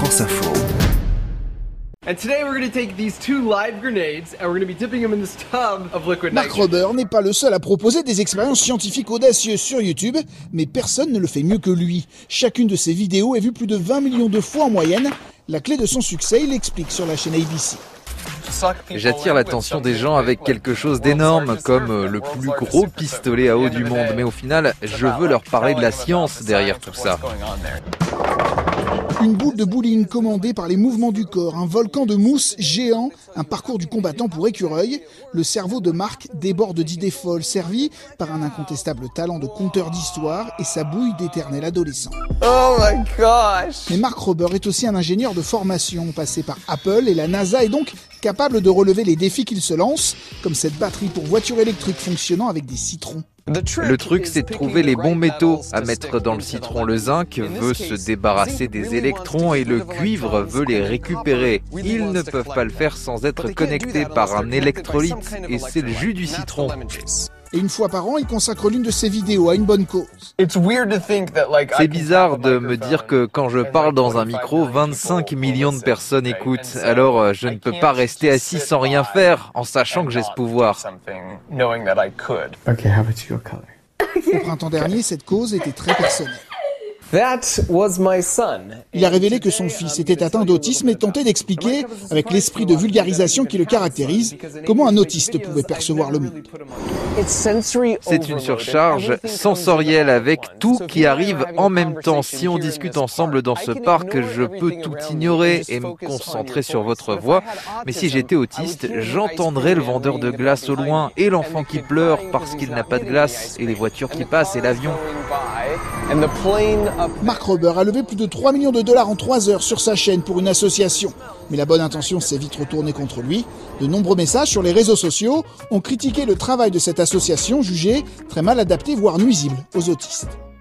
France Info. And today we're going to take these two live grenades and we're going to be dipping them in this tub of liquid Mark nitrogen. Rober n'est pas le seul à proposer des expériences scientifiques audacieuses sur YouTube, mais personne ne le fait mieux que lui. Chacune de ses vidéos est vue plus de 20 millions de fois en moyenne. La clé de son succès, il l'explique sur la chaîne ABC. J'attire l'attention des gens avec quelque chose d'énorme, comme euh, le plus gros pistolet à eau du monde. Mais au final, je veux leur parler de la science derrière tout ça. Une boule de bowling commandée par les mouvements du corps, un volcan de mousse géant, un parcours du combattant pour écureuil. Le cerveau de Marc déborde d'idées folles, servi par un incontestable talent de conteur d'histoire et sa bouille d'éternel adolescent. Oh my gosh! Mais Mark Rober est aussi un ingénieur de formation, passé par Apple et la NASA, et donc capable de relever les défis qu'il se lance, comme cette batterie pour voiture électrique fonctionnant avec des citrons. Le truc, c'est de trouver les bons métaux à mettre dans le citron. Le zinc veut se débarrasser des électrons et le cuivre veut les récupérer. Ils ne peuvent pas le faire sans être connectés par un électrolyte et c'est le jus du citron. Et une fois par an, il consacre l'une de ses vidéos à une bonne cause. It's weird to think that like I C'est bizarre de me dire que quand je parle dans un micro, 25 millions de personnes écoutent. Alors euh, je ne peux pas rester assis sans rien faire en sachant que j'ai ce pouvoir. something knowing that I could. Au printemps dernier, cette cause était très personnelle. That was my son. Il a révélé que son fils était atteint d'autisme et tentait d'expliquer, avec l'esprit de vulgarisation qui le caractérise, comment un autiste pouvait percevoir le monde. C'est une surcharge sensorielle avec tout qui arrive en même temps. Si on discute ensemble dans ce parc, je peux tout ignorer et me concentrer sur votre voix. Mais si j'étais autiste, j'entendrais le vendeur de glace au loin et l'enfant qui pleure parce qu'il n'a pas de glace et les voitures qui passent et l'avion. Mark Rober a levé plus de 3 millions de dollars en 3 heures sur sa chaîne pour une association. Mais la bonne intention s'est vite retournée contre lui. De nombreux messages sur les réseaux sociaux ont critiqué le travail de cette association jugée très mal adaptée voire nuisible aux autistes.